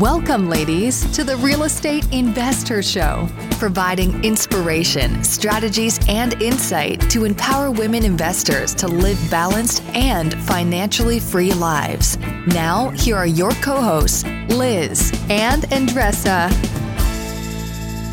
Welcome, ladies, to the Real Estate InvestHER Show, providing inspiration, strategies, and insight to empower women investors to live balanced and financially free lives. Now, here are your co hosts, Liz and Andressa.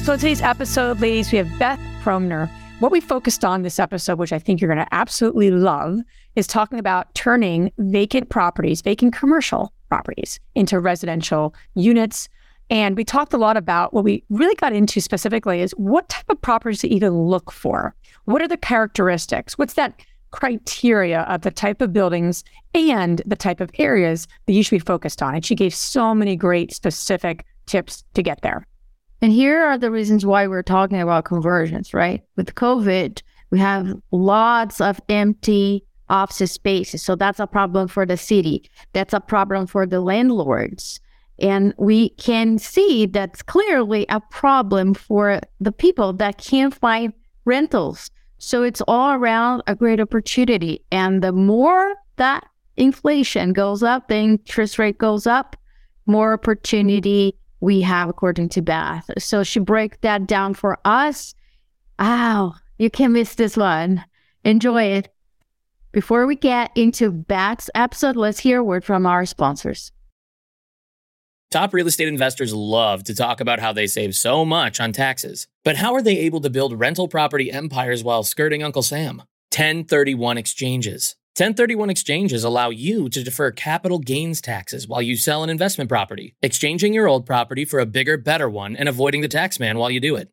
So, in today's episode, ladies, we have Beth Kromner. What we focused on this episode, which I think you're going to absolutely love, is talking about turning vacant properties, vacant commercial properties, into residential units. And we talked a lot about what we really got into specifically is what type of properties to even look for. What are the characteristics? What's that criteria of the type of buildings and the type of areas that you should be focused on? And she gave so many great specific tips to get there. And here are the reasons why we're talking about conversions, right? With COVID, we have lots of empty office spaces. So that's a problem for the city. That's a problem for the landlords. And we can see that's clearly a problem for the people that can't find rentals. So it's all around a great opportunity. And the more that inflation goes up, the interest rate goes up, more opportunity we have according to Beth. So she break that down for us. Wow, you can't miss this one. Enjoy it. Before we get into Beth's episode, let's hear a word from our sponsors. Top real estate investors love to talk about how they save so much on taxes. But how are they able to build rental property empires while skirting Uncle Sam? 1031 exchanges. 1031 exchanges allow you to defer capital gains taxes while you sell an investment property, exchanging your old property for a bigger, better one and avoiding the tax man while you do it.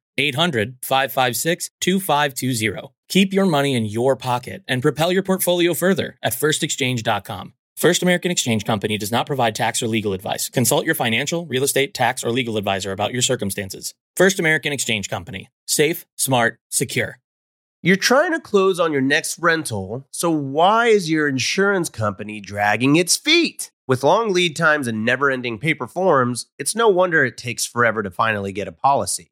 800 556 2520. Keep your money in your pocket and propel your portfolio further at firstexchange.com. First American Exchange Company does not provide tax or legal advice. Consult your financial, real estate, tax, or legal advisor about your circumstances. First American Exchange Company. Safe, smart, secure. You're trying to close on your next rental, so why is your insurance company dragging its feet? With long lead times and never ending paper forms, it's no wonder it takes forever to finally get a policy.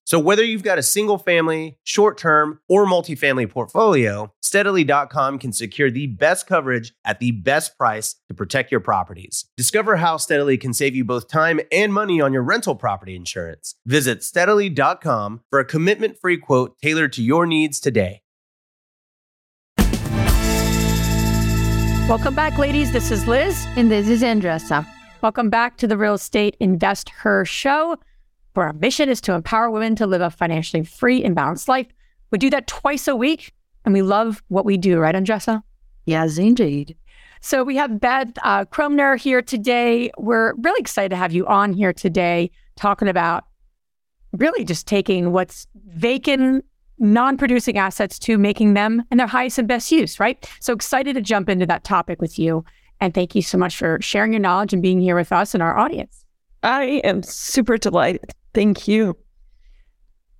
So whether you've got a single family, short term, or multifamily portfolio, steadily.com can secure the best coverage at the best price to protect your properties. Discover how Steadily can save you both time and money on your rental property insurance. Visit steadily.com for a commitment free quote tailored to your needs today. Welcome back, ladies. This is Liz. And this is Andressa. Welcome back to the Real Estate InvestHER Show where our mission is to empower women to live a financially free and balanced life. We do that twice a week, and we love what we do, right, Andressa? Yes, indeed. So we have Beth uh, Kromner here today. We're really excited to have you on here today, talking about really just taking what's vacant, non-producing assets to making them in their highest and best use, right? So excited to jump into that topic with you. And thank you so much for sharing your knowledge and being here with us and our audience. I am super delighted. Thank you.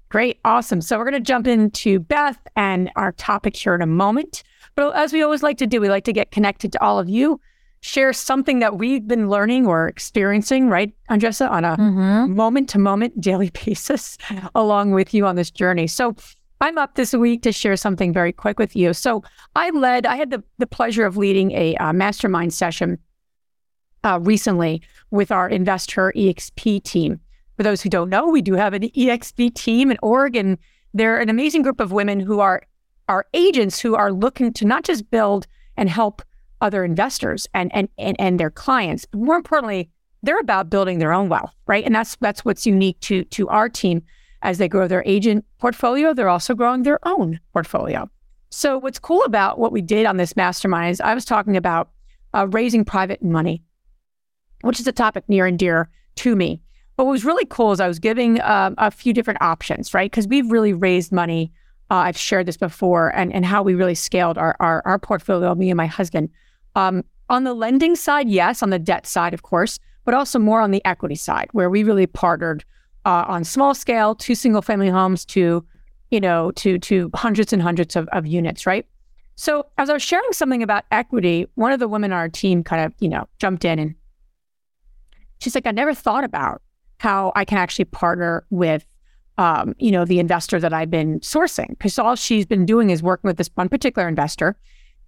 Great. Awesome. So we're going to jump into Beth and our topic here in a moment. But as we always like to do, we like to get connected to all of you, share something that we've been learning or experiencing, right, Andressa, on a moment to moment daily basis along with you on this journey. So I'm up this week to share something very quick with you. So I led, I had the, the pleasure of leading a uh, mastermind session uh, recently with our Investor EXP team. For those who don't know, we do have an EXP team in Oregon. They're an amazing group of women who are are agents who are looking to not just build and help other investors and and and, and their clients, but more importantly, they're about building their own wealth, right? And that's that's what's unique to to our team. as they grow their agent portfolio, they're also growing their own portfolio. So, what's cool about what we did on this mastermind is I was talking about uh, raising private money, which is a topic near and dear to me. What was really cool is I was giving uh, a few different options, right? Because we've really raised money. Uh, I've shared this before, and, and how we really scaled our, our, our portfolio, me and my husband. Um, on the lending side, yes. On the debt side, of course, but also more on the equity side, where we really partnered uh, on small scale, two single family homes to, you know, to to hundreds and hundreds of, of units, right? So as I was sharing something about equity, one of the women on our team kind of, you know, jumped in and she's like, I never thought about how I can actually partner with, um, you know, the investor that I've been sourcing. Because all she's been doing is working with this one particular investor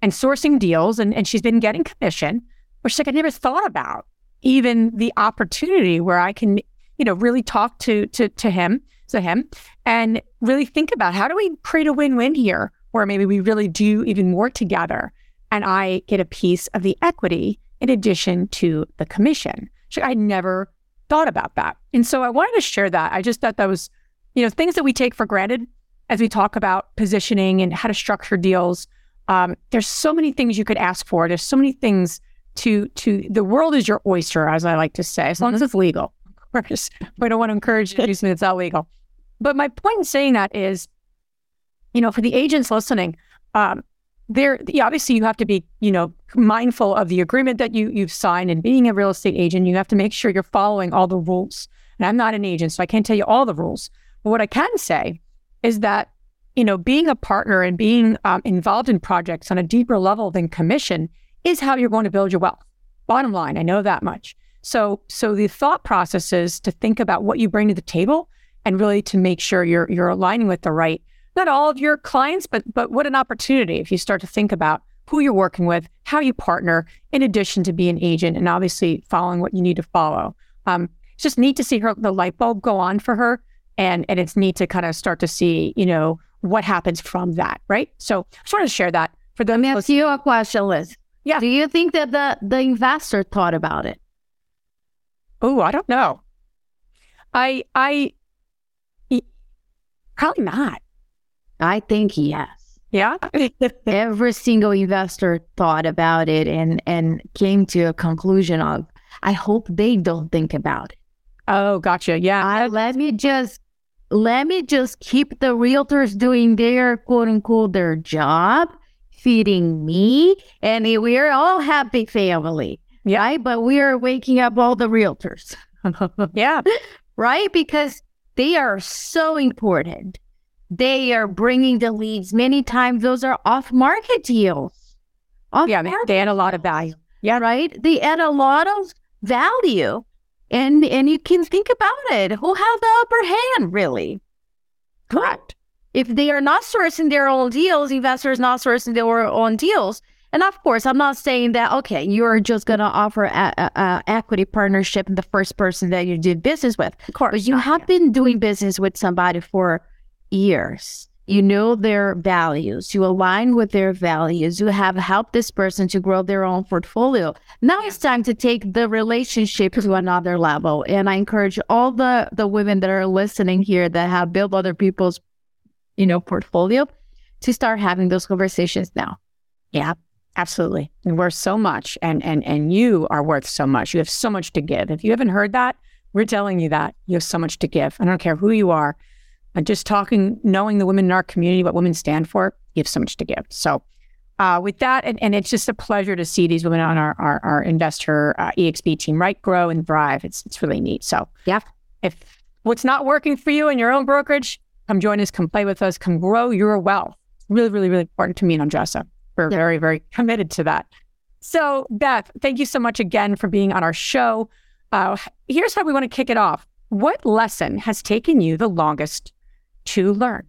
and sourcing deals, and, and she's been getting commission. She's like, I never thought about even the opportunity where I can, you know, really talk to to to him, to him, and really think about how do we create a win-win here, where maybe we really do even more together, and I get a piece of the equity in addition to the commission. So I never thought about that. And so I wanted to share that. I just thought that was, you know, things that we take for granted as we talk about positioning and how to structure deals. Um, there's so many things you could ask for. There's so many things to to the world is your oyster, as I like to say, as long mm-hmm. as it's legal. Of course, we don't want to encourage you to do something that's not legal. But my point in saying that is, you know, for the agents listening, um, there obviously you have to be you know mindful of the agreement that you you've signed and being a real estate agent you have to make sure you're following all the rules and i'm not an agent so i can't tell you all the rules. But what i can say is that you know being a partner and being um, involved in projects on a deeper level than commission is how you're going to build your wealth. Bottom line i know that much. So so the thought process is to think about what you bring to the table and really to make sure you're you're aligning with the right not all of your clients, but but what an opportunity if you start to think about who you're working with, how you partner, in addition to be an agent, and obviously following what you need to follow. Um, just neat to see her the light bulb go on for her, and and it's neat to kind of start to see you know what happens from that, right? So I just wanted to share that for them. Let you a question, Liz. Yeah. Do you think that the the investor thought about it? Oh, I don't know. I I probably not. I think yes. Yeah. Every single investor thought about it and and came to a conclusion of I hope they don't think about it. Oh, gotcha. Yeah. I, let me just let me just keep the realtors doing their quote unquote their job, feeding me, and we're all happy family. Yeah. Right? But we are waking up all the realtors. yeah. right? Because they are so important they are bringing the leads. Many times those are off market deals. Off yeah, they add a lot of value. Yeah, right. They add a lot of value, and and you can think about it. Who have the upper hand, really? Correct. If they are not sourcing their own deals, investors not sourcing their own deals. And of course, I'm not saying that okay, you're just gonna offer a, a, a equity partnership in the first person that you did business with. Of course, but you have yeah. been doing business with somebody for years. You know their values, you align with their values, you have helped this person to grow their own portfolio. Now it's time to take the relationship to another level. And I encourage all the, the women that are listening here that have built other people's, you know, portfolio to start having those conversations now. Yeah, absolutely. And worth so much. And and and you are worth so much. You have so much to give. If you haven't heard that, we're telling you that. You have so much to give. I don't care who you are and just talking, knowing the women in our community, what women stand for, you have so much to give. So, uh, with that, and, and, it's just a pleasure to see these women on our our, our investor uh, EXP team, right? Grow and thrive. It's it's really neat. So, yeah, if what's not working for you in your own brokerage, come join us, come play with us, come grow your wealth. Really, really, really important to me and Andressa. We're yeah. very, very committed to that. So, Beth, thank you so much again for being on our show. Uh, here's how we want to kick it off. What lesson has taken you the longest to learn?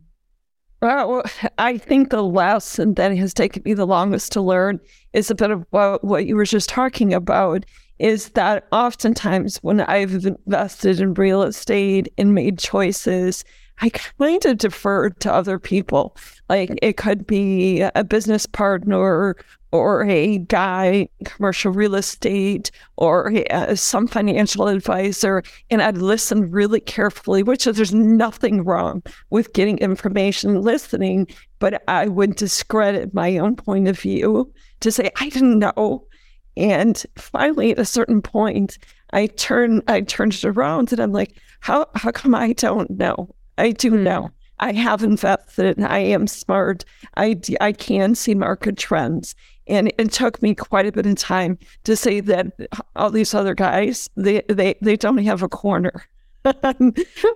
Well, I think the lesson that has taken me the longest to learn is a bit of what, what you were just talking about is that oftentimes when I've invested in real estate and made choices, I kind of defer to other people. Like it could be a business partner or a guy, commercial real estate, or uh, some financial advisor, and I'd listen really carefully, which is, there's nothing wrong with getting information listening, but I would discredit my own point of view to say, I didn't know. And finally, at a certain point, I turn I turned it around and I'm like, how how come I don't know? I do mm. know. I have invested. I am smart. I I can see market trends. And it took me quite a bit of time to say that all these other guys, they they, they don't have a corner.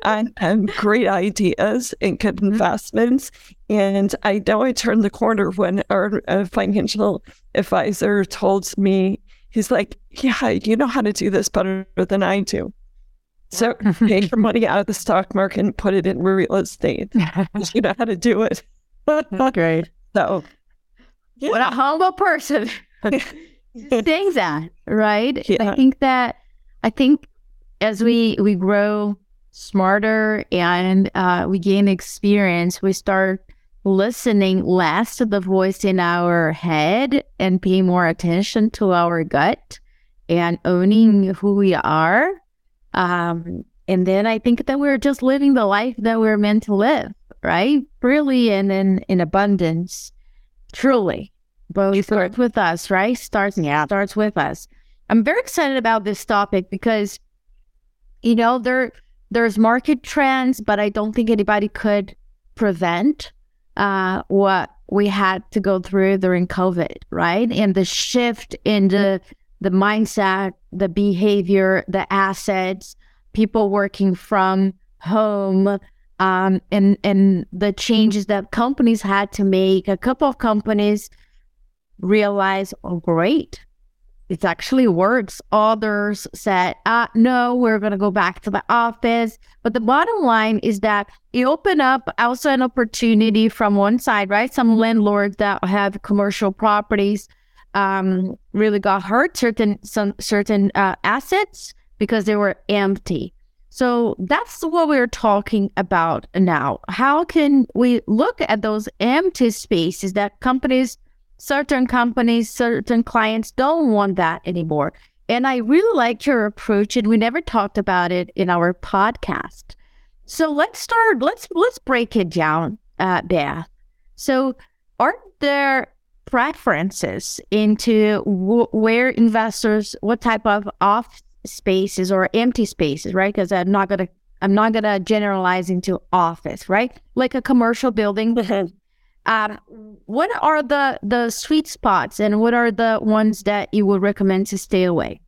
and, and great ideas and good mm-hmm. investments. And I know I turned the corner when our uh, financial advisor told me, he's like, Yeah, you know how to do this better than I do. So take your money out of the stock market and put it in real estate. you know how to do it. Great. So, yeah. what a humble person saying that, right? Yeah. I think that I think as we we grow smarter and uh, we gain experience, we start listening less to the voice in our head and paying more attention to our gut and owning who we are. Um, and then I think that we're just living the life that we're meant to live, right? Freely and in, in abundance, truly. But it starts with us, right? Starts yeah. starts with us. I'm very excited about this topic because you know, there there's market trends, but I don't think anybody could prevent uh, what we had to go through during COVID, right? And the shift in the the mindset, the behavior, the assets, people working from home, um, and and the changes that companies had to make. A couple of companies realized, oh, great, it actually works. Others said, uh, no, we're to go back to the office. But the bottom line is that it opened up also an opportunity from one side, right? Some landlords that have commercial properties um, really got hurt, certain some certain uh, assets because they were empty. So that's what we're talking about now. How can we look at those empty spaces that companies certain companies, certain clients don't want that anymore. And I really like your approach, and we never talked about it in our podcast. So let's start. Let's let's break it down, uh, Beth. So, are there preferences into w- where investors, what type of off spaces or empty spaces, right? Because I'm not gonna I'm not gonna generalize into office, right? Like a commercial building Um, what are the the sweet spots, and what are the ones that you would recommend to stay away?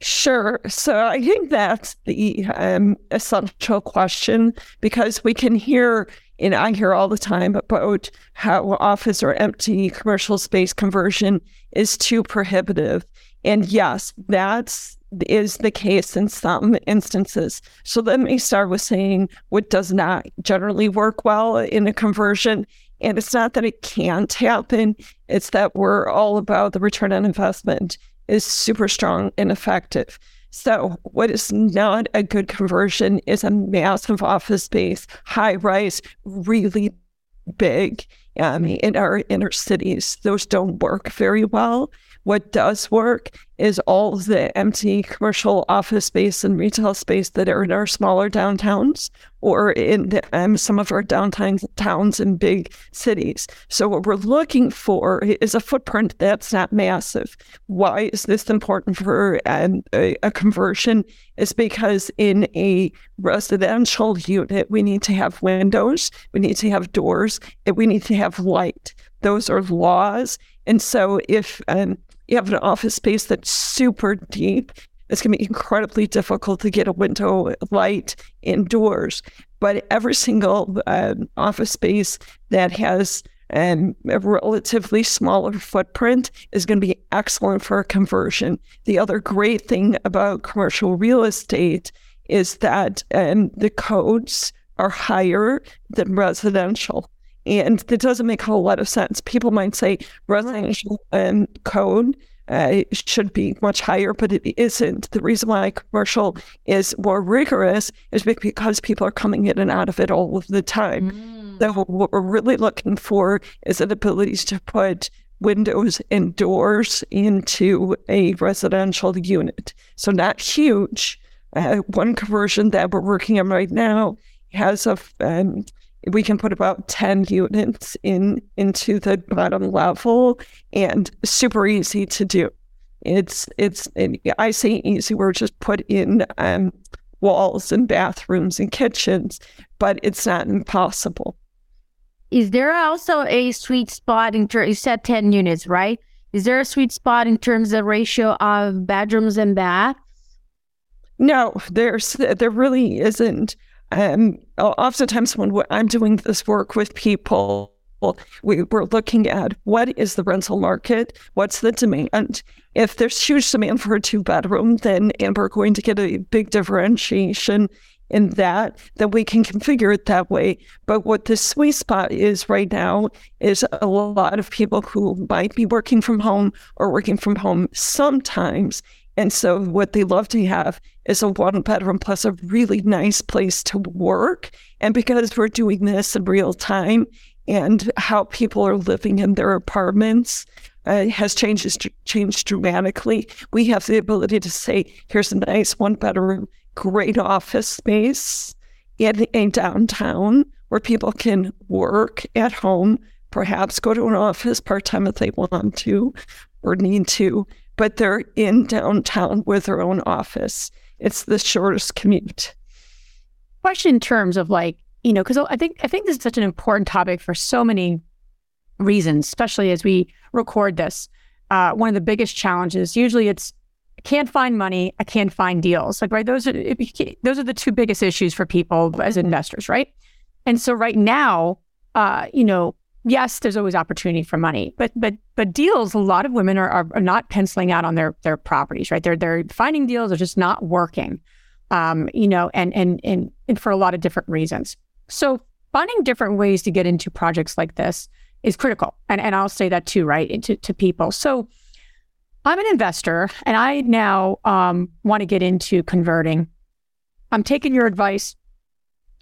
Sure. So I think that's the um, essential question because we can hear, and I hear all the time about how office or empty commercial space conversion is too prohibitive. And yes, that's is the case in some instances. So let me start with saying what does not generally work well in a conversion and it's not that it can't happen, it's that we're all about the return on investment is super strong and effective. So, what is not a good conversion is a massive office space, high rise, really big um, in our inner cities. Those don't work very well. What does work is all the empty commercial office space and retail space that are in our smaller downtowns or in um, some of our downtown towns and big cities. So, what we're looking for is a footprint that's not massive. Why is this important for um, a, a conversion? Is because in a residential unit, we need to have windows, we need to have doors, and we need to have light. Those are laws. And so, if um, you have an office space that's super deep. It's going to be incredibly difficult to get a window light indoors. But every single uh, office space that has um, a relatively smaller footprint is going to be excellent for a conversion. The other great thing about commercial real estate is that um, the codes are higher than residential. And that doesn't make a whole lot of sense. People might say residential um, code uh, should be much higher, but it isn't. The reason why commercial is more rigorous is because people are coming in and out of it all of the time. Mm. So what we're really looking for is an ability to put windows and doors into a residential unit. So not huge. Uh, one conversion that we're working on right now has a um, we can put about 10 units in into the bottom level and super easy to do. It's it's i say easy we're just put in um, walls and bathrooms and kitchens but it's not impossible. Is there also a sweet spot in terms you said 10 units right? Is there a sweet spot in terms of ratio of bedrooms and baths no there's there really isn't um, oftentimes when I'm doing this work with people, we, we're looking at what is the rental market, what's the demand. If there's huge demand for a two bedroom, then and we're going to get a big differentiation in that, then we can configure it that way. But what the sweet spot is right now is a lot of people who might be working from home or working from home sometimes and so, what they love to have is a one bedroom plus a really nice place to work. And because we're doing this in real time and how people are living in their apartments uh, has changed, changed dramatically, we have the ability to say, here's a nice one bedroom, great office space in a downtown where people can work at home, perhaps go to an office part time if they want to or need to, but they're in downtown with their own office. It's the shortest commute. Question in terms of like, you know, because I think I think this is such an important topic for so many reasons, especially as we record this. Uh, one of the biggest challenges usually it's I can't find money, I can't find deals. Like right, those are those are the two biggest issues for people as mm-hmm. investors, right? And so right now, uh, you know, yes, there's always opportunity for money, but but but deals. A lot of women are, are, not penciling out on their their properties, right? They're they're finding deals, are just not working, um, you know, and and and and for a lot of different reasons. So finding different ways to get into projects like this is critical, and and I'll say that too, right, to to people. So. I'm an investor and I now um, want to get into converting. I'm taking your advice.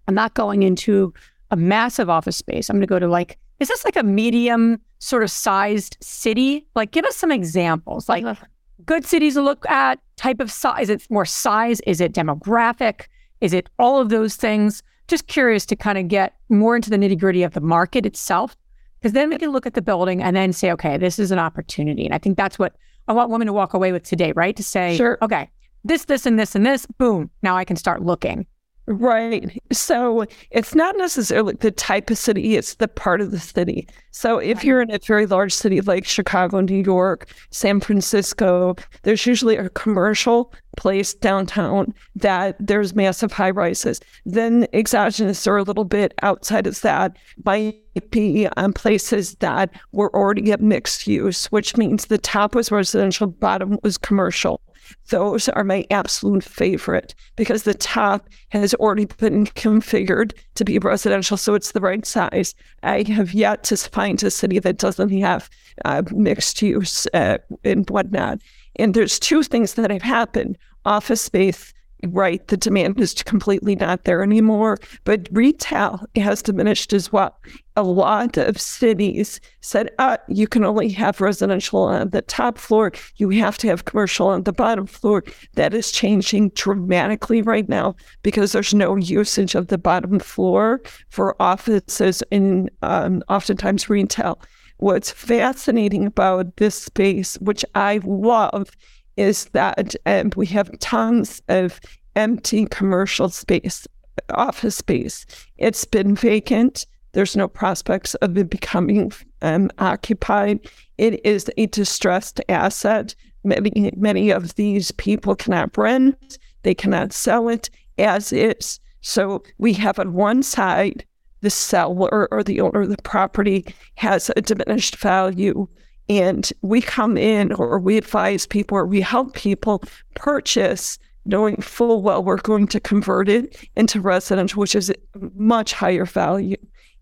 I'm not going into a massive office space. I'm going to go to like is this like a medium sort of sized city? Like, give us some examples. Like, uh-huh. good cities to look at, type of size. Is it more size? Is it demographic? Is it all of those things? Just curious to kind of get more into the nitty gritty of the market itself. Because then we can look at the building and then say, okay, this is an opportunity. And I think that's what I want women to walk away with today, right? To say, sure. okay, this, this, and this, and this, boom, now I can start looking. Right. So it's not necessarily the type of city, it's the part of the city. So if you're in a very large city like Chicago, New York, San Francisco, there's usually a commercial place downtown that there's massive high rises. Then exogenous or a little bit outside of that might be on places that were already at mixed use, which means the top was residential, bottom was commercial. Those are my absolute favorite because the top has already been configured to be residential, so it's the right size. I have yet to find a city that doesn't have uh, mixed use uh, and whatnot. And there's two things that have happened office space right, the demand is completely not there anymore. But retail has diminished as well. A lot of cities said, uh, you can only have residential on the top floor. You have to have commercial on the bottom floor. That is changing dramatically right now because there's no usage of the bottom floor for offices and um, oftentimes retail. What's fascinating about this space, which I love, is that um, we have tons of empty commercial space, office space. It's been vacant. There's no prospects of it becoming um, occupied. It is a distressed asset. Many, many of these people cannot rent. They cannot sell it as is. So we have on one side the seller or the owner of the property has a diminished value and we come in or we advise people or we help people purchase knowing full well we're going to convert it into residential, which is much higher value.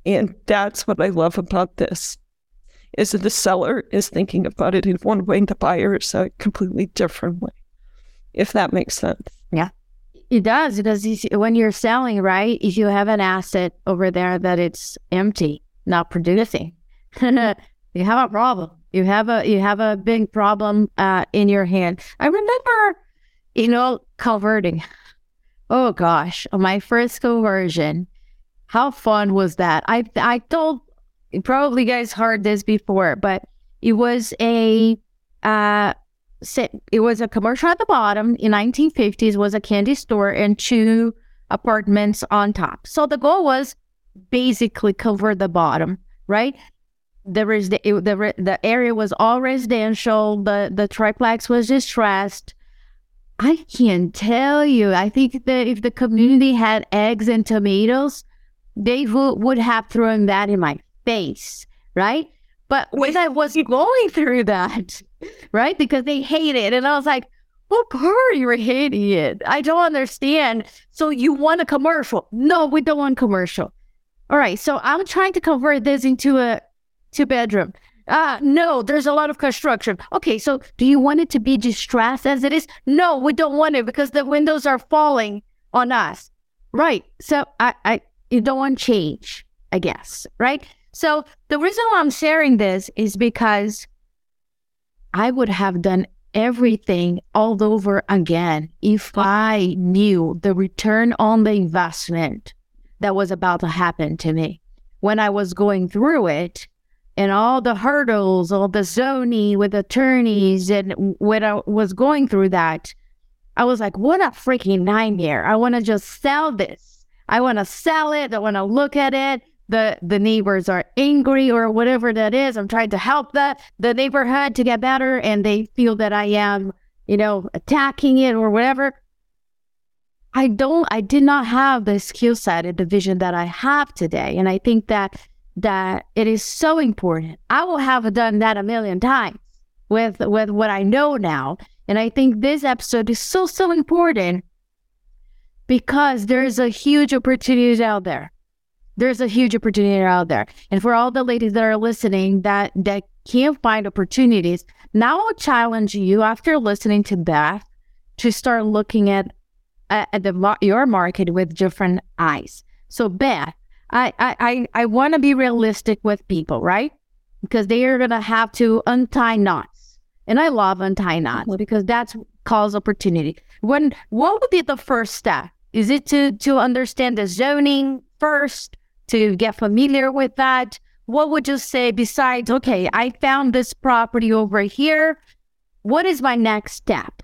And that's what I love about this. is that the seller is thinking about it in one way, and the buyer is a completely different way. If that makes sense. Yeah. It does. It does. When you're selling, right? If you have an asset over there that it's empty, not producing, you have a problem. You have a you have a big problem uh, in your hand. I remember, you know, converting. Oh gosh, my first conversion. How fun was that? I I told probably guys heard this before, but it was a uh it was a commercial at the bottom in 1950s was a candy store and two apartments on top. So the goal was basically cover the bottom, right? There is the the the area was all residential. The the triplex was distressed. I can't tell you, I think that if the community had eggs and tomatoes, they w- would have thrown that in my face, right? But when I was going through that, right, because they hate it, and I was like, "What part are you hating it? I don't understand." So you want a commercial? No, we don't want commercial. All right, so I'm trying to convert this into a two bedroom. Uh, no, there's a lot of construction. Okay, so do you want it to be distressed as it is? No, we don't want it because the windows are falling on us. Right. So I, I you don't want change, I guess. Right. So the reason why I'm sharing this is because I would have done everything all over again if I knew the return on the investment that was about to happen to me. When I was going through it and all the hurdles, all the zoning with attorneys, and when I was going through that, I was like, what a freaking nightmare. I want to just sell this. I want to sell it. I want to look at it the the neighbors are angry or whatever that is i'm trying to help the the neighborhood to get better and they feel that i am you know attacking it or whatever i don't i did not have the skill set and the vision that i have today and i think that that it is so important i will have done that a million times with with what i know now and i think this episode is so so important because there is a huge opportunity out there there's a huge opportunity out there. And for all the ladies that are listening that that can't find opportunities, now I'll challenge you after listening to Beth to start looking at at the your market with different eyes. So Beth, I I I want to be realistic with people, right? Because they are gonna have to untie knots, and I love untie knots mm-hmm. because that's calls opportunity. When what would be the first step? Is it to to understand the zoning first? to get familiar with that, what would you say besides, okay, I found this property over here. What is my next step?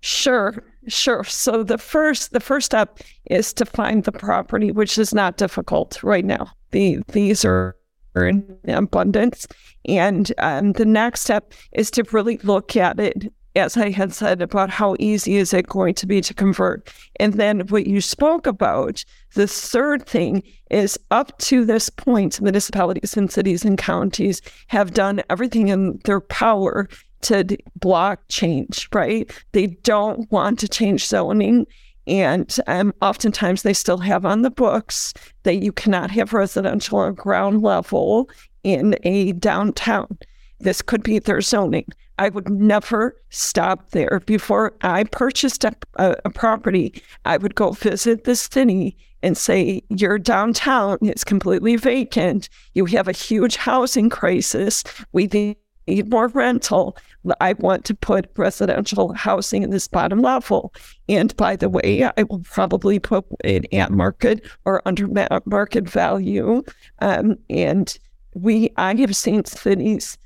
Sure, sure. So the first the first step is to find the property, which is not difficult right now. The these are in abundance. And um, the next step is to really look at it as I had said, about how easy is it going to be to convert. And then what you spoke about, the third thing is up to this point, municipalities and cities and counties have done everything in their power to block change, right? They don't want to change zoning. And um, oftentimes they still have on the books that you cannot have residential on ground level in a downtown. This could be their zoning. I would never stop there. Before I purchased a, a, a, property, I would go visit the city and say, Your downtown is completely vacant. You have a huge housing crisis. We need more rental. I want to put residential housing in this bottom level. And by the way, I will probably put it at market or under market value. Um, and we, I have seen cities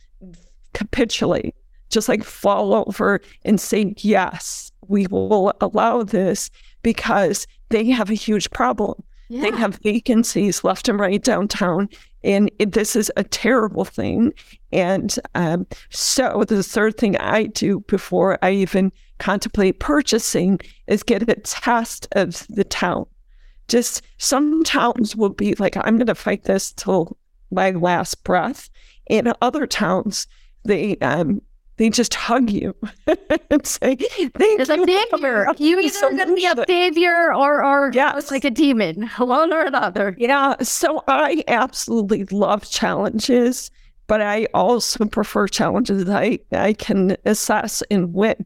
capitulate just like fall over and say, yes, we will allow this because they have a huge problem. Yeah. They have vacancies left and right downtown. And it, this is a terrible thing. And um, so the third thing I do before I even contemplate purchasing is get a test of the town. Just some towns will be like, I'm going to fight this till my last breath. In other towns, they um, they just hug you and say, "Thank it's you." a savior. You either so going to be a savior or, or yeah, it's like a demon, one or another. Yeah. So I absolutely love challenges, but I also prefer challenges that I, I can assess and win.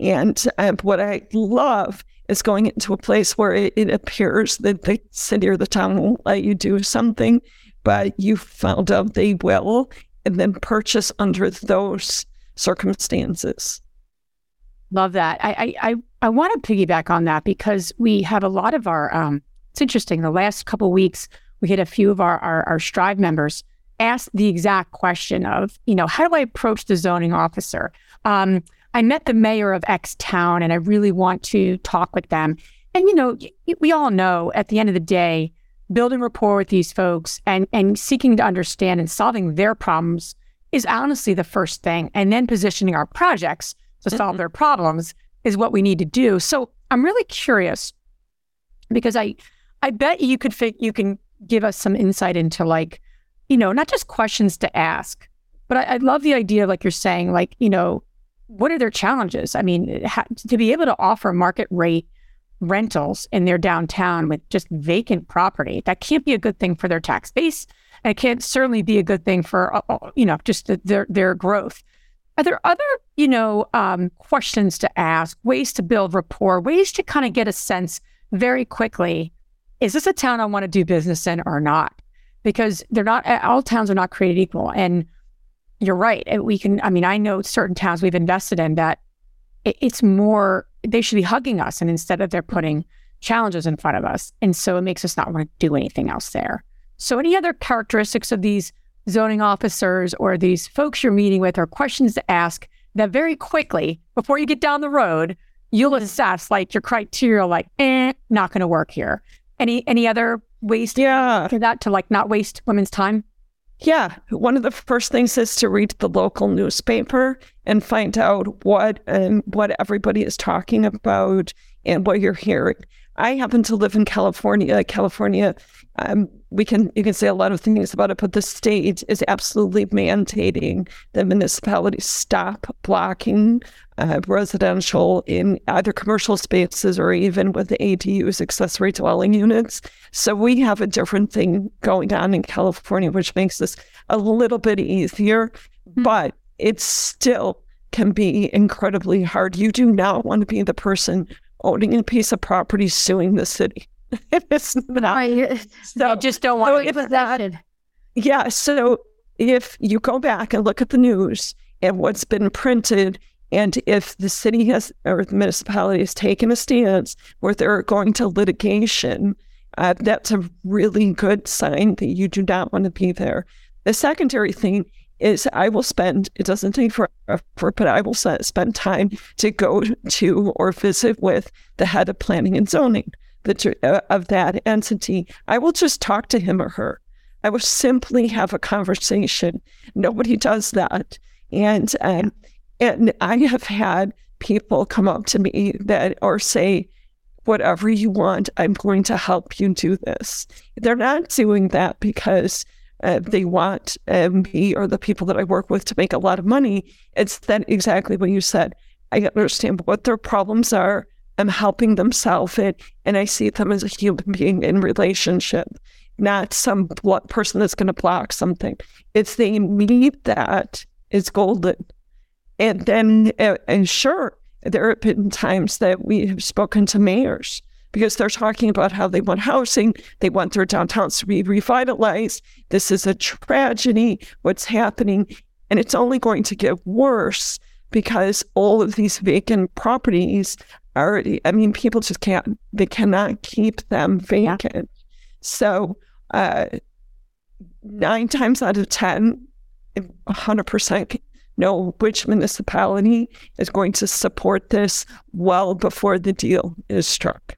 And uh, what I love is going into a place where it, it, appears that the city or the town won't let you do something, but you found out they will, and then purchase under those circumstances. Love that. I I I, want to piggyback on that because we have a lot of our. Um, it's interesting. The last couple weeks, we had a few of our, our our Strive members ask the exact question of, you know, how do I approach the zoning officer? Um, I met the mayor of X town, and I really want to talk with them. And you know, we all know at the end of the day, building rapport with these folks and and seeking to understand and solving their problems is honestly the first thing. And then positioning our projects to solve mm-hmm. their problems is what we need to do. So I'm really curious because I I bet you could fit, you can give us some insight into like, you know, not just questions to ask, but I, I love the idea, like you're saying, like, you know, what are their challenges? I mean, ha- to be able to offer market rate rentals in their downtown with just vacant property, that can't be a good thing for their tax base. And it can't certainly be a good thing for, uh, uh you know, just the, their, their growth. Are there other, you know, um, questions to ask, ways to build rapport, ways to kind of get a sense very quickly? Is this a town I want to do business in or not? Because they're not all towns are not created equal. And you're right. We can. I mean, I know certain towns we've invested in that it's more they should be hugging us, and instead of they're putting challenges in front of us, and so it makes us not want to do anything else there. So, any other characteristics of these zoning officers or these folks you're meeting with or questions to ask that very quickly before you get down the road, you'll assess like your criteria, like, eh, not going to work here. Any any other ways to yeah. for that to like not waste women's time? Yeah, one of the first things is to read the local newspaper and find out what and what everybody is talking about and what you're hearing. I happen to live in California. California, um, we can you can say a lot of things about it, but the state is absolutely mandating the municipalities stop blocking uh, residential in either commercial spaces or even with the ADUs, accessory dwelling units. So we have a different thing going on in California, which makes this a little bit easier, mm-hmm. but it still can be incredibly hard. You do not want to be the person owning a piece of property suing the city. it's not. So, just don't want so to get that. Yeah. So if you go back and look at the news and what's been printed, and if the city has or the municipality has taken a stance where they're going to litigation, uh, that's a really good sign that you do not want to be there. The secondary thing is I will spend, it doesn't take forever, but I will spend time to go to or visit with the head of planning and zoning the, uh, of that entity. I will just talk to him or her. I will simply have a conversation. Nobody does that. And, um, and I have had people come up to me that or say, whatever you want, I'm going to help you do this. They're not doing that because uh, they want uh, me or the people that I work with to make a lot of money. It's then exactly what you said. I understand what their problems are. I'm helping them solve it, and I see them as a human being in relationship, not some person that's going to block something. It's they meet it's golden, and then uh, and sure, there have been times that we have spoken to mayors because they're talking about how they want housing, they want their downtowns to be revitalized. This is a tragedy, what's happening. And it's only going to get worse because all of these vacant properties are, I mean, people just can't, they cannot keep them vacant. Yeah. So, uh, nine times out of 10, 100% know which municipality is going to support this well before the deal is struck.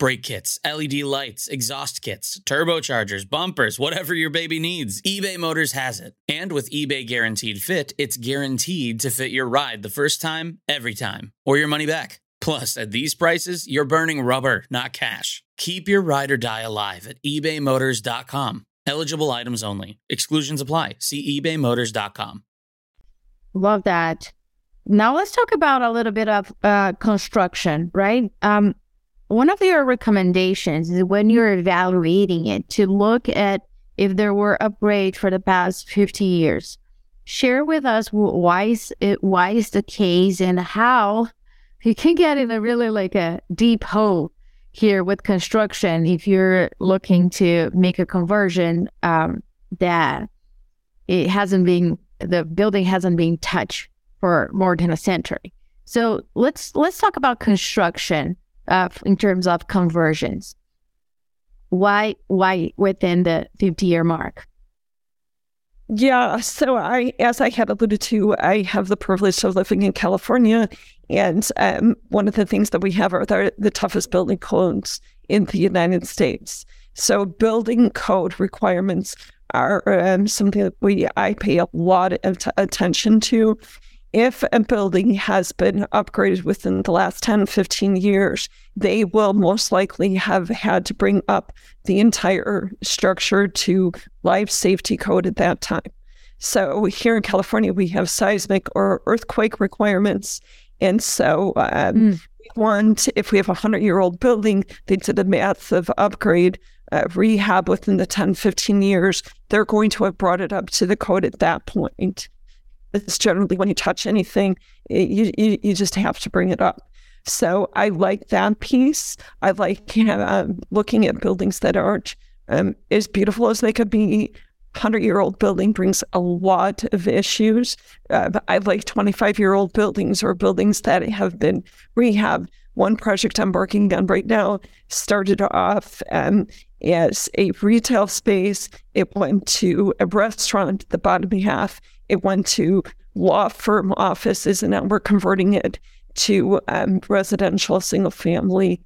Brake kits, LED lights, exhaust kits, turbochargers, bumpers, whatever your baby needs, eBay Motors has it. And with eBay Guaranteed Fit, it's guaranteed to fit your ride the first time, every time, or your money back. Plus, at these prices, you're burning rubber, not cash. Keep your ride or die alive at ebaymotors.com. Eligible items only. Exclusions apply. See ebaymotors.com. Love that. Now let's talk about a little bit of uh, construction, right? Um, one of your recommendations is when you're evaluating it to look at if there were upgrades for the past 50 years. Share with us why is it why is the case and how you can get in a really like a deep hole here with construction if you're looking to make a conversion um, that it hasn't been the building hasn't been touched for more than a century. So let's let's talk about construction uh, in terms of conversions. Why why within the 50 year mark? Yeah, so I, as I had alluded to, I have the privilege of living in California, and um, one of the things that we have are the, the toughest building codes in the United States. So building code requirements are um, something that we I pay a lot of t- attention to. If a building has been upgraded within the last 10, 15 years, they will most likely have had to bring up the entire structure to life safety code at that time. So here in California, we have seismic or earthquake requirements. And so um, mm. we want, if we have a 100 year old building, they did a massive upgrade, uh, rehab within the 10, 15 years, they're going to have brought it up to the code at that point it's generally when you touch anything, you, you, you just have to bring it up. So I like that piece. I like um, looking at buildings that aren't um, as beautiful as they could be. 100 year old building brings a lot of issues. Uh, I like 25 year old buildings or buildings that have been rehabbed. One project I'm working on right now started off um, as a retail space. It went to a restaurant, the bottom half. It went to law firm offices, and now we're converting it to um, residential single family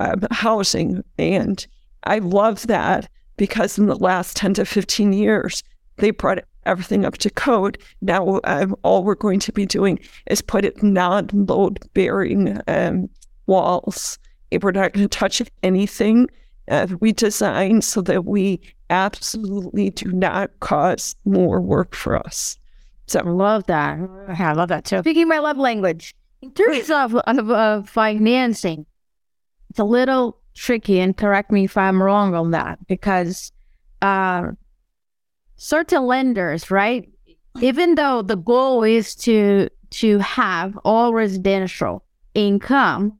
um, housing. And I love that because in the last 10 to 15 years, they brought everything up to code. Now, um, all we're going to be doing is put it non load bearing um, walls. We're not going to touch anything uh, we design so that we absolutely do not cause more work for us. So I love that. I love that too. Speaking my love language. In terms of, of uh, financing, it's a little tricky, and correct me if I'm wrong on that, because uh, certain lenders, right? Even though the goal is to to have all residential income,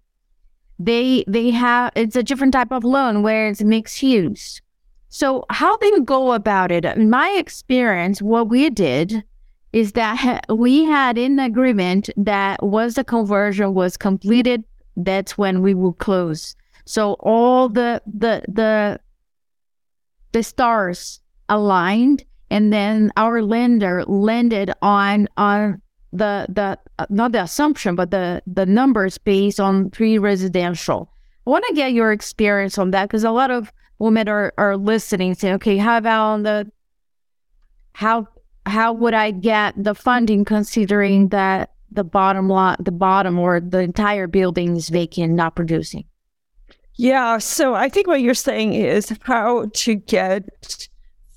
they they have it's a different type of loan where it's mixed use. So how they go about it? In my experience, what we did is that we had an agreement that once the conversion was completed, that's when we will close. So all the the the the stars aligned, and then our lender landed on on the the uh, not the assumption, but the the numbers based on pre-residential. I want to get your experience on that because a lot of women are are listening, saying, "Okay, how about on the how how would I get the funding considering that the bottom lot, the bottom or the entire building is vacant, not producing?" Yeah, so I think what you're saying is how to get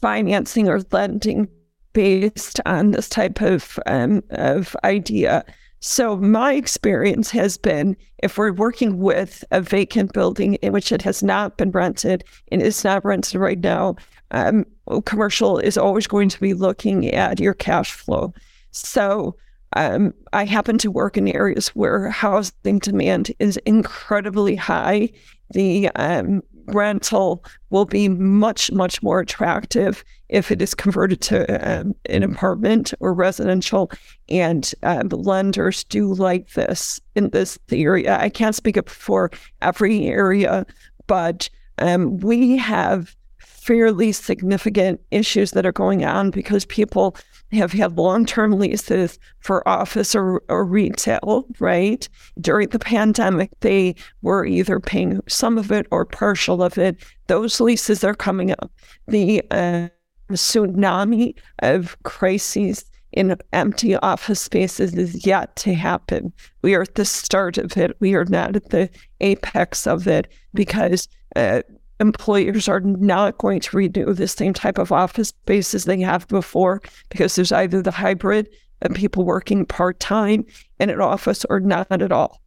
financing or lending based on this type of um, of idea. So my experience has been if we're working with a vacant building in which it has not been rented and is not rented right now, um, commercial is always going to be looking at your cash flow. So um, I happen to work in areas where housing demand is incredibly high. The um, rental will be much, much more attractive if it is converted to um, an apartment or residential. And um, lenders do like this in this area. I can't speak up for every area, but um, we have fairly significant issues that are going on because people have had long term leases for office or, or retail, right? During the pandemic, they were either paying some of it or partial of it. Those leases are coming up. The uh, tsunami of crises in empty office spaces is yet to happen. We are at the start of it. We are not at the apex of it because uh, employers are not going to renew the same type of office space as they have before because there's either the hybrid and people working part time in an office or not at all.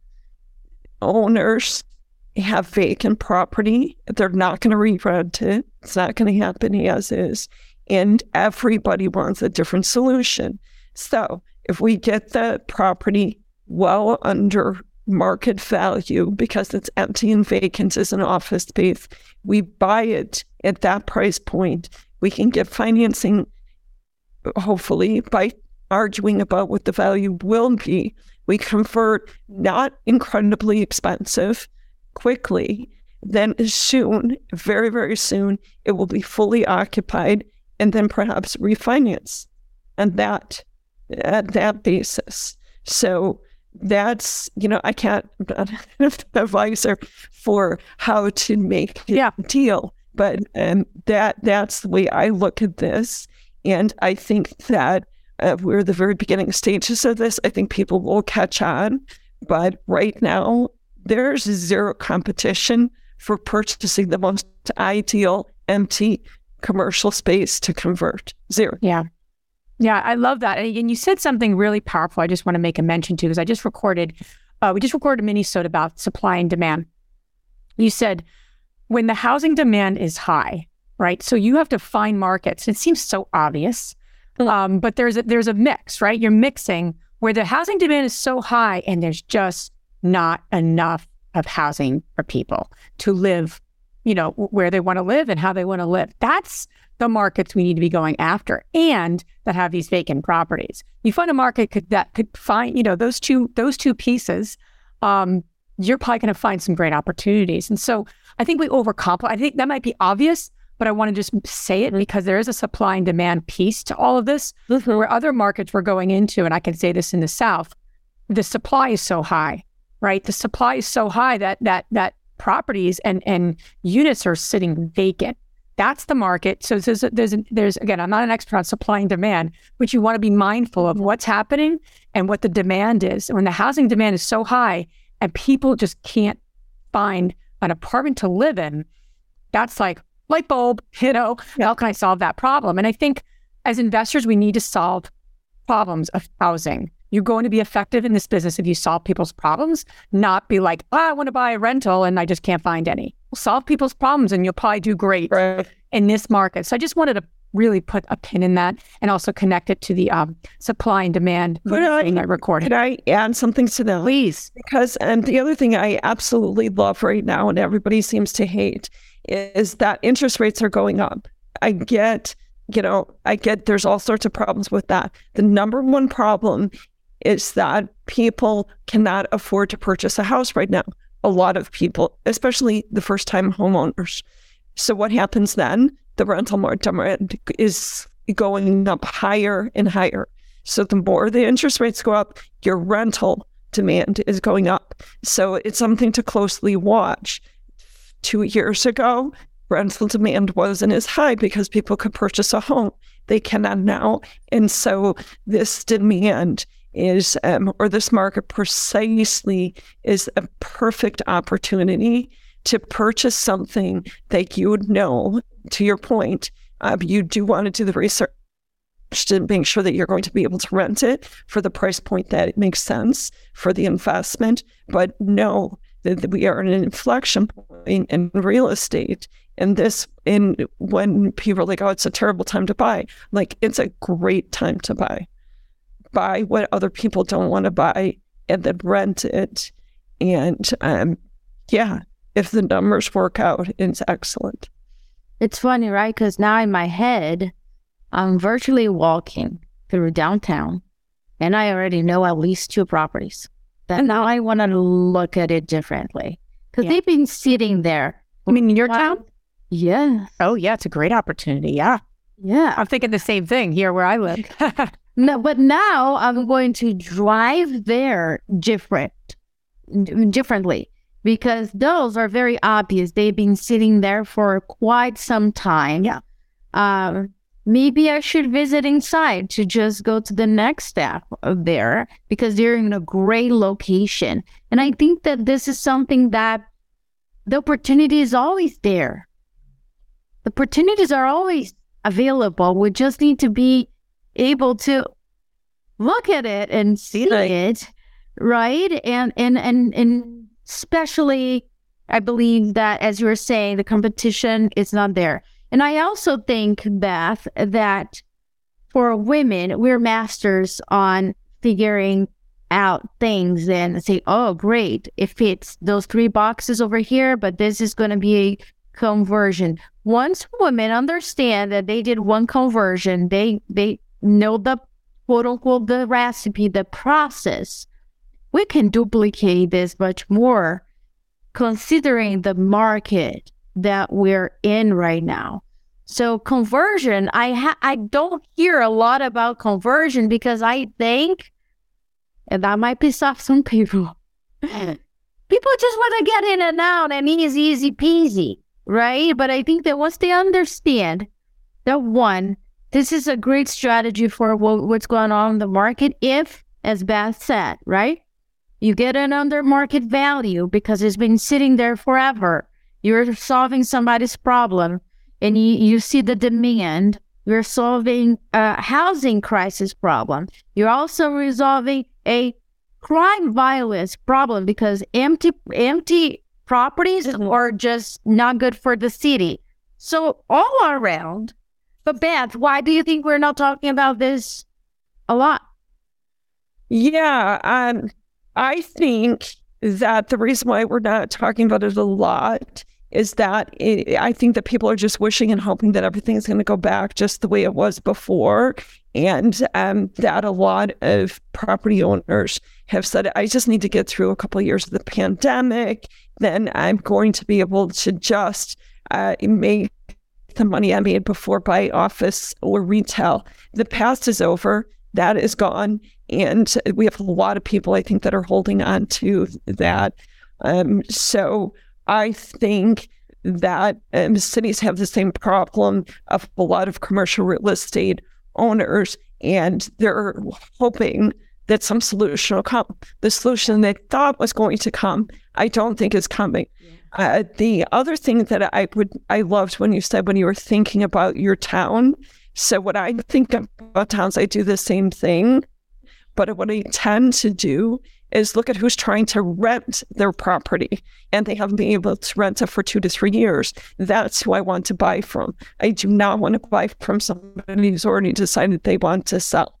Owners have vacant property. They're not going to re rent it. It's not going to happen as is. And everybody wants a different solution. So if we get the property well under market value because it's empty and vacant as an office space, we buy it at that price point. We can get financing, hopefully, by arguing about what the value will be. We convert not incredibly expensive quickly. Then soon, very, very soon, it will be fully occupied and then perhaps refinance. And that at that basis. So that's you know I can't I'm an advisor for how to make a yeah. deal, but um, that that's the way I look at this, and I think that uh, we're the very beginning stages of this. I think people will catch on, but right now there's zero competition for purchasing the most ideal empty commercial space to convert. Zero. Yeah. Yeah, I love that. And you said something really powerful. I just want to make a mention to because I just recorded, uh, we just recorded a mini-sode about supply and demand. You said when the housing demand is high, right? So you have to find markets. It seems so obvious, um, but there's a, there's a mix, right? You're mixing where the housing demand is so high and there's just not enough of housing for people to live, you know, where they want to live and how they want to live. That's the markets we need to be going after and that have these vacant properties. You find a market could, that could find, you know, those two those two pieces, um, you're probably going to find some great opportunities. And so I think we overcomplicate. I think that might be obvious, but I want to just say it because there is a supply and demand piece to all of this mm-hmm. where other markets we're going into, and I can say this in the South, the supply is so high, right? The supply is so high that that that properties and and units are sitting vacant that's the market. So there's, there's, there's, again, I'm not an expert on supply and demand, but you want to be mindful of what's happening and what the demand is. When the housing demand is so high and people just can't find an apartment to live in, that's like light bulb, you know, how can I solve that problem? And I think as investors, we need to solve problems of housing. You're going to be effective in this business if you solve people's problems, not be like, oh, I want to buy a rental and I just can't find any solve people's problems and you'll probably do great right. in this market. So I just wanted to really put a pin in that and also connect it to the um, supply and demand could I, I recorded. Could I add something to that? Please. Because and the other thing I absolutely love right now and everybody seems to hate is that interest rates are going up. I get, you know, I get there's all sorts of problems with that. The number one problem is that people cannot afford to purchase a house right now a lot of people, especially the first time homeowners. So what happens then? The rental market is going up higher and higher. So the more the interest rates go up, your rental demand is going up. So it's something to closely watch. Two years ago, rental demand wasn't as high because people could purchase a home. They cannot now. And so this demand is, um, or this market precisely is a perfect opportunity to purchase something that you would know, to your point, uh, you do want to do the research to make sure that you're going to be able to rent it for the price point that it makes sense for the investment. But know that we are in an inflection point in real estate. And this, in when people are like, oh, it's a terrible time to buy, like it's a great time to buy buy what other people don't want to buy and then rent it. And um, yeah, if the numbers work out, it's excellent. It's funny, right? Because now in my head, I'm virtually walking through downtown and I already know at least two properties. That now I want to look at it differently because yeah. they've been sitting there. I mean, in your town? Yeah. Oh, yeah, it's a great opportunity. Yeah. Yeah. I'm thinking the same thing here where I live. No, but now I'm going to drive there different, differently because those are very obvious. They've been sitting there for quite some time. Yeah. Um, maybe I should visit inside to just go to the next step of there because they're in a great location. And I think that this is something that the opportunity is always there. The opportunities are always available. We just need to be able to look at it and see Right. it, right? And and and and especially, I believe that as you were saying, the competition is not there. And I also think, Beth, that for women, we're masters on figuring out things and say, oh, great, it fits those three boxes over here, but this is going to be a conversion. Once women understand that they did one conversion, they they know the quote unquote the recipe, the process. We can duplicate this much more considering the market that we're in right now. So conversion, I ha- I don't hear a lot about conversion because I think, and that might piss off some people. people just want to get in and out and easy, easy peasy, right? But I think that once they understand that one, this is a great strategy for what, what's going on in the market. If, as Beth said, right, you get an under market value because it's been sitting there forever. You're solving somebody's problem and you, you see the demand. You're solving a housing crisis problem. You're also resolving a crime violence problem because empty empty properties are just not good for the city. So all around. But Beth, why do you think we're not talking about this a lot? Yeah, um, I think that the reason why we're not talking about it a lot is that it, I think that people are just wishing and hoping that everything's going to go back just the way it was before, and um, that a lot of property owners have said, "I just need to get through a couple of years of the pandemic, then I'm going to be able to just uh, make." The money I made before by office or retail. The past is over. That is gone. And we have a lot of people, I think, that are holding on to that. Um, so I think that um, cities have the same problem of a lot of commercial real estate owners, and they're hoping that some solution will come. The solution they thought was going to come, I don't think is coming. Uh, the other thing that I would I loved when you said when you were thinking about your town. So what I think about towns, I do the same thing, but what I tend to do is look at who's trying to rent their property and they haven't been able to rent it for two to three years. That's who I want to buy from. I do not want to buy from somebody who's already decided they want to sell,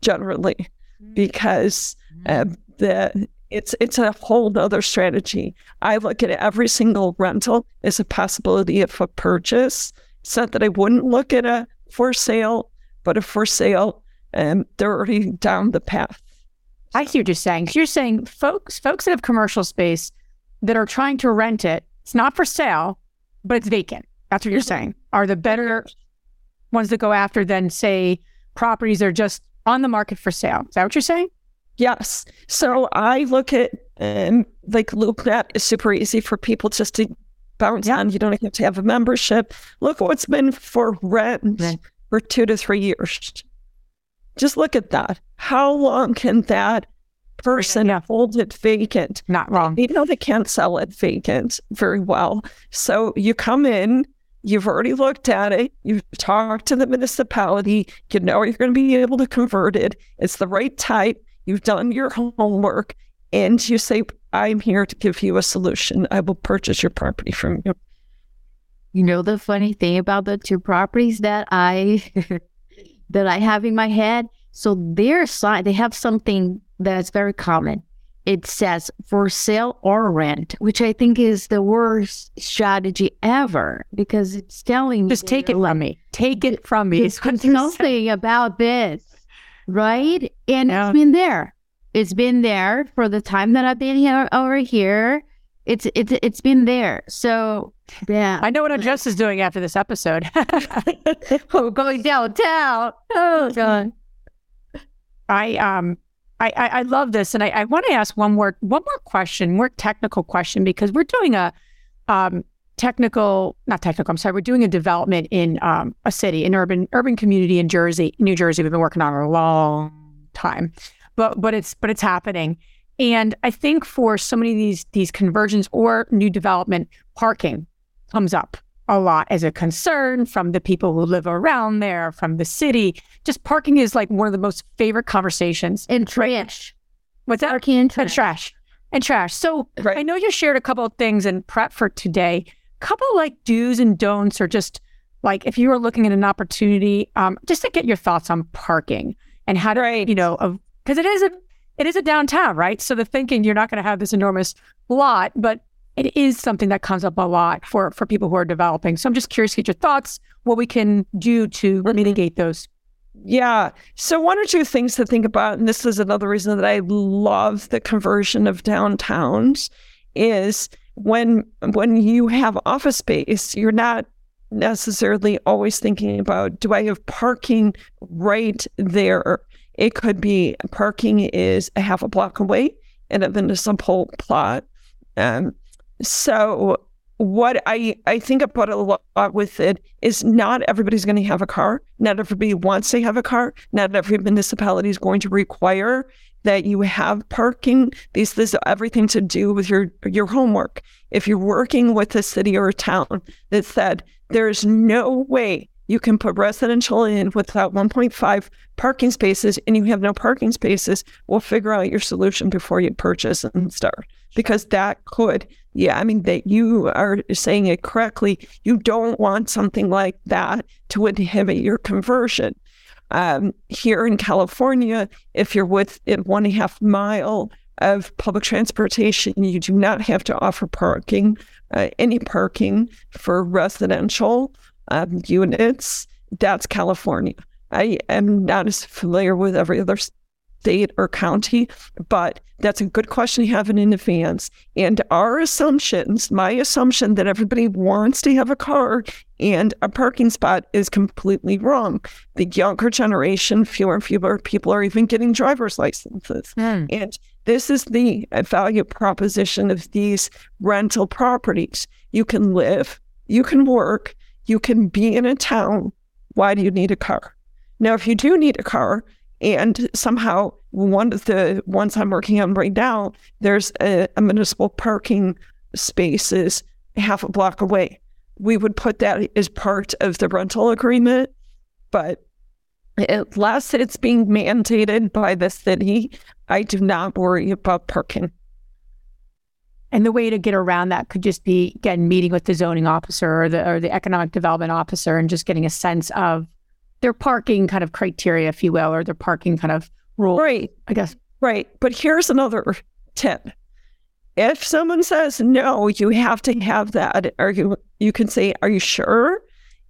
generally, because uh, the it's it's a whole other strategy. I look at every single rental as a possibility of a purchase. It's not that I wouldn't look at a for sale, but a for sale, and they're already down the path. I see what you're saying. So you're saying folks, folks that have commercial space that are trying to rent it, it's not for sale, but it's vacant. That's what you're mm-hmm. saying. Are the better ones that go after than say properties that are just on the market for sale? Is that what you're saying? Yes. So I look at um, like LoopNet is super easy for people just to bounce on. You don't have to have a membership. Look what's been for rent Right. for two to three years. Just look at that. How long can that person Yeah. hold it vacant? Not wrong. You know they can't sell it vacant very well. So you come in, you've already looked at it, you've talked to the municipality, you know you're going to be able to convert it. It's the right type. You've done your homework, and you say, "I'm here to give you a solution. I will purchase your property from you." You know the funny thing about the two properties that I that I have in my head. So their side, they have something that's very common. It says for sale or rent, which I think is the worst strategy ever because it's telling me Just that take it from me. Take it from me. It's what you're saying. something about this, right? And Yeah. it's been there. It's been there for the time that I've been here over here. it's it's it's been there. So yeah, I know what Jess is doing after this episode. we're going downtown. Oh god. I um I, I, I love this, and I, I want to ask one more one more question, more technical question, because we're doing a um, technical, not technical. I'm sorry, we're doing a development in um, a city, an urban urban community in Jersey, New Jersey. We've been working on it a long time, but but it's but it's happening, and I think for so many of these these conversions or new development, parking comes up a lot as a concern from the people who live around there, from the city. Just parking is like one of the most favorite conversations. And trash. What's that? Parking and trash. And trash. And trash. So Right. I know you shared a couple of things in prep for today. Couple like do's and don'ts, or just like if you were looking at an opportunity, um, just to get your thoughts on parking and how to, Right. you know, because it is a it is a downtown, right? So the thinking you're not going to have this enormous lot, but it is something that comes up a lot for for people who are developing. So I'm just curious to get your thoughts, what we can do to mitigate those. Yeah. So one or two things to think about, and this is another reason that I love the conversion of downtowns, is when when you have office space, you're not necessarily always thinking about do I have parking right there? It could be parking is a half a block away in a municipal plot. Um, so what I, I think about a lot with it is not everybody's going to have a car. Not everybody wants to have a car. Not every municipality is going to require that you have parking. These this everything to do with your your homework. If you're working with a city or a town that said there's no way you can put residential in without 1.5 parking spaces and you have no parking spaces, we'll figure out your solution before you purchase and start. Because that could, yeah, I mean, that you are saying it correctly. You don't want something like that to inhibit your conversion. Um, here in California, if you're within one and a half mile of public transportation, you do not have to offer parking, uh, any parking for residential um, units. That's California. I am not as familiar with every other state or county, but that's a good question to have in advance. And our assumptions, my assumption that everybody wants to have a car and a parking spot is completely wrong. The younger generation, fewer and fewer people are even getting driver's licenses. Hmm. And this is the value proposition of these rental properties. You can live, you can work, you can be in a town. Why do you need a car? Now, if you do need a car, and somehow one of the ones I'm working on right now, there's a, a municipal parking spaces half a block away. We would put that as part of the rental agreement, but unless it's being mandated by the city, I do not worry about parking. And the way to get around that could just be again meeting with the zoning officer or the or the economic development officer and just getting a sense of their parking kind of criteria, if you will, or their parking kind of rule. Right, I guess. right. But here's another tip. If someone says no, you have to have that, or you you can say, "Are you sure?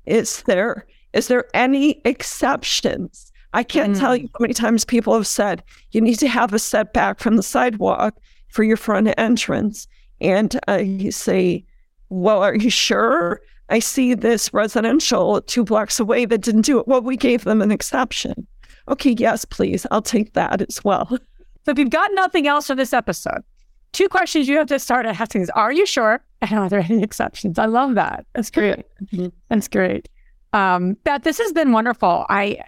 Is there is there any exceptions?" I can't tell mm. you how many times people have said you need to have a setback from the sidewalk for your front entrance, and I say, "Well, are you sure?" I see this residential two blocks away that didn't do it. Well, we gave them an exception. Okay, yes, please. I'll take that as well. So if you've got nothing else for this episode, two questions you have to start asking is Are you sure? And are there any exceptions? I love that. That's great. That's great. Um, Beth, this has been wonderful. I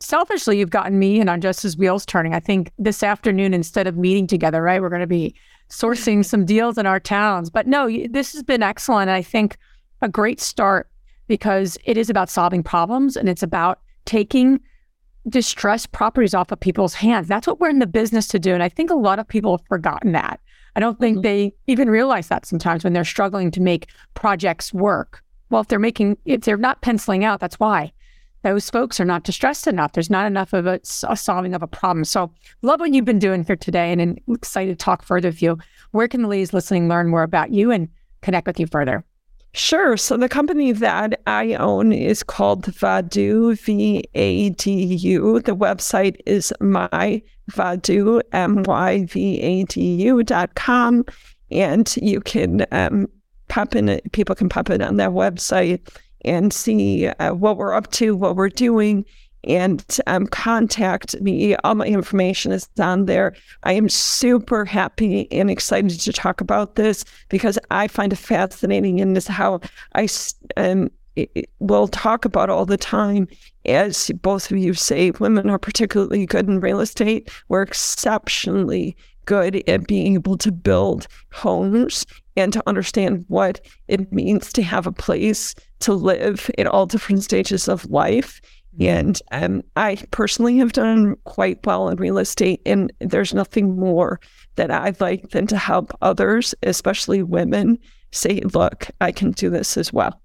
selfishly you've gotten me and on Justice Wheels turning. I think this afternoon, instead of meeting together, right, we're gonna be sourcing some deals in our towns. But no, this has been excellent. And I think a great start because it is about solving problems and it's about taking distressed properties off of people's hands. That's what we're in the business to do. And I think a lot of people have forgotten that. I don't think mm-hmm. they even realize that sometimes when they're struggling to make projects work. Well, if they're making, if they're not penciling out, that's why those folks are not distressed enough. There's not enough of a, a solving of a problem. So, love what you've been doing here today, and I'm excited to talk further with you. Where can the ladies listening learn more about you and connect with you further? Sure. So the company that I own is called Vadu, V A D U. The website is myvadu, M Y V A D U dot com. and you can um, pop in it. People can pop in on that website and see uh, what we're up to, what we're doing, and um, contact me. All my information is on there. I am super happy and excited to talk about this because I find it fascinating and this how I um, will talk about all the time. As both of you say, women are particularly good in real estate. We're exceptionally good at being able to build homes and to understand what it means to have a place to live in all different stages of life. And um, I personally have done quite well in real estate, and there's nothing more that I'd like than to help others, especially women, say, look, I can do this as well.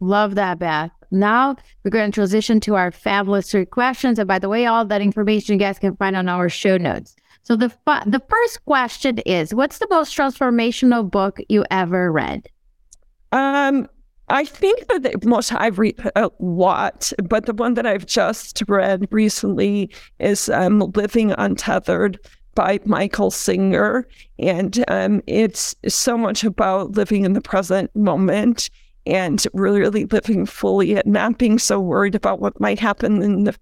Love that, Beth. Now we're going to transition to our fabulous three questions. And by the way, all that information you guys can find on our show notes. So the the first question is, what's the most transformational book you ever read? Um, I think that the most I've read a lot, but the one that I've just read recently is um, "Living Untethered" by Michael Singer, and um, it's so much about living in the present moment and really living fully and not being so worried about what might happen in the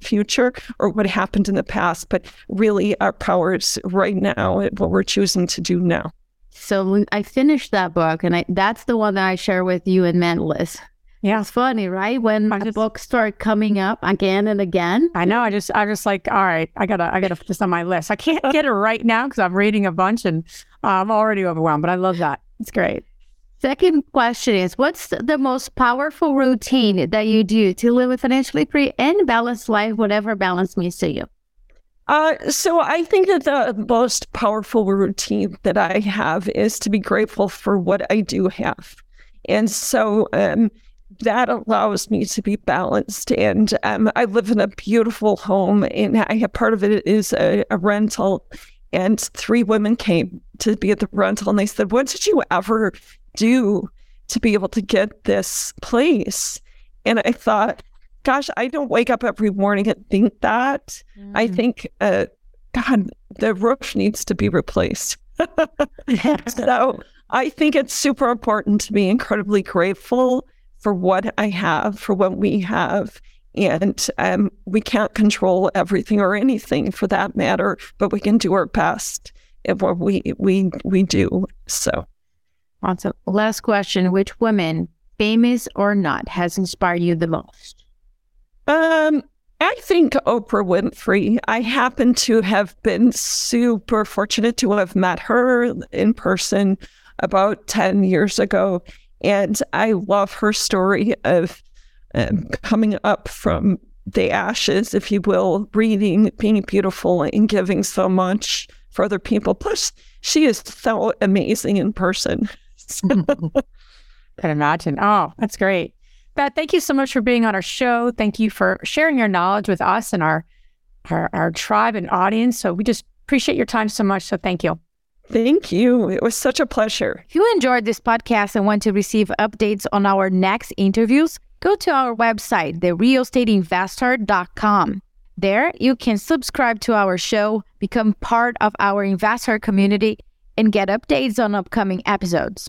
future or what happened in the past, but really our powers right now, what we're choosing to do now. So I finished that book, and I, that's the one that I share with you and Mentalist. Yeah, it's funny, right? When just, books start coming up again and again. I know. I just, I just like, all right, I gotta, I gotta put this on my list. I can't get it right now because I'm reading a bunch and uh, I'm already overwhelmed. But I love that. It's great. Second question is What's the most powerful routine that you do to live a financially free and balanced life, whatever balance means to you? Uh, so I think that the most powerful routine that I have is to be grateful for what I do have. And so um, that allows me to be balanced. And um, I live in a beautiful home, and I have part of it is a, a rental. And three women came to be at the rental, and they said, What did you ever do to be able to get this place? And I thought, gosh, I don't wake up every morning and think that. Mm. I think, uh, God, the roof needs to be replaced. so I think it's super important to be incredibly grateful for what I have, for what we have. And um, we can't control everything or anything for that matter, but we can do our best at what we we we do. So Awesome. Last question. Which woman, famous or not, has inspired you the most? Um, I think Oprah Winfrey. I happen to have been super fortunate to have met her in person about 10 years ago. And I love her story of um, coming up from the ashes, if you will, reading, being beautiful, and giving so much for other people. Plus, she is so amazing in person. Can imagine. Oh, that's great. Beth, thank you so much for being on our show. Thank you for sharing your knowledge with us and our, our, our tribe and audience. So we just appreciate your time so much. So thank you. Thank you. It was such a pleasure. If you enjoyed this podcast and want to receive updates on our next interviews, go to our website, therealestateinvesther.com. There, you can subscribe to our show, become part of our investor community, and get updates on upcoming episodes.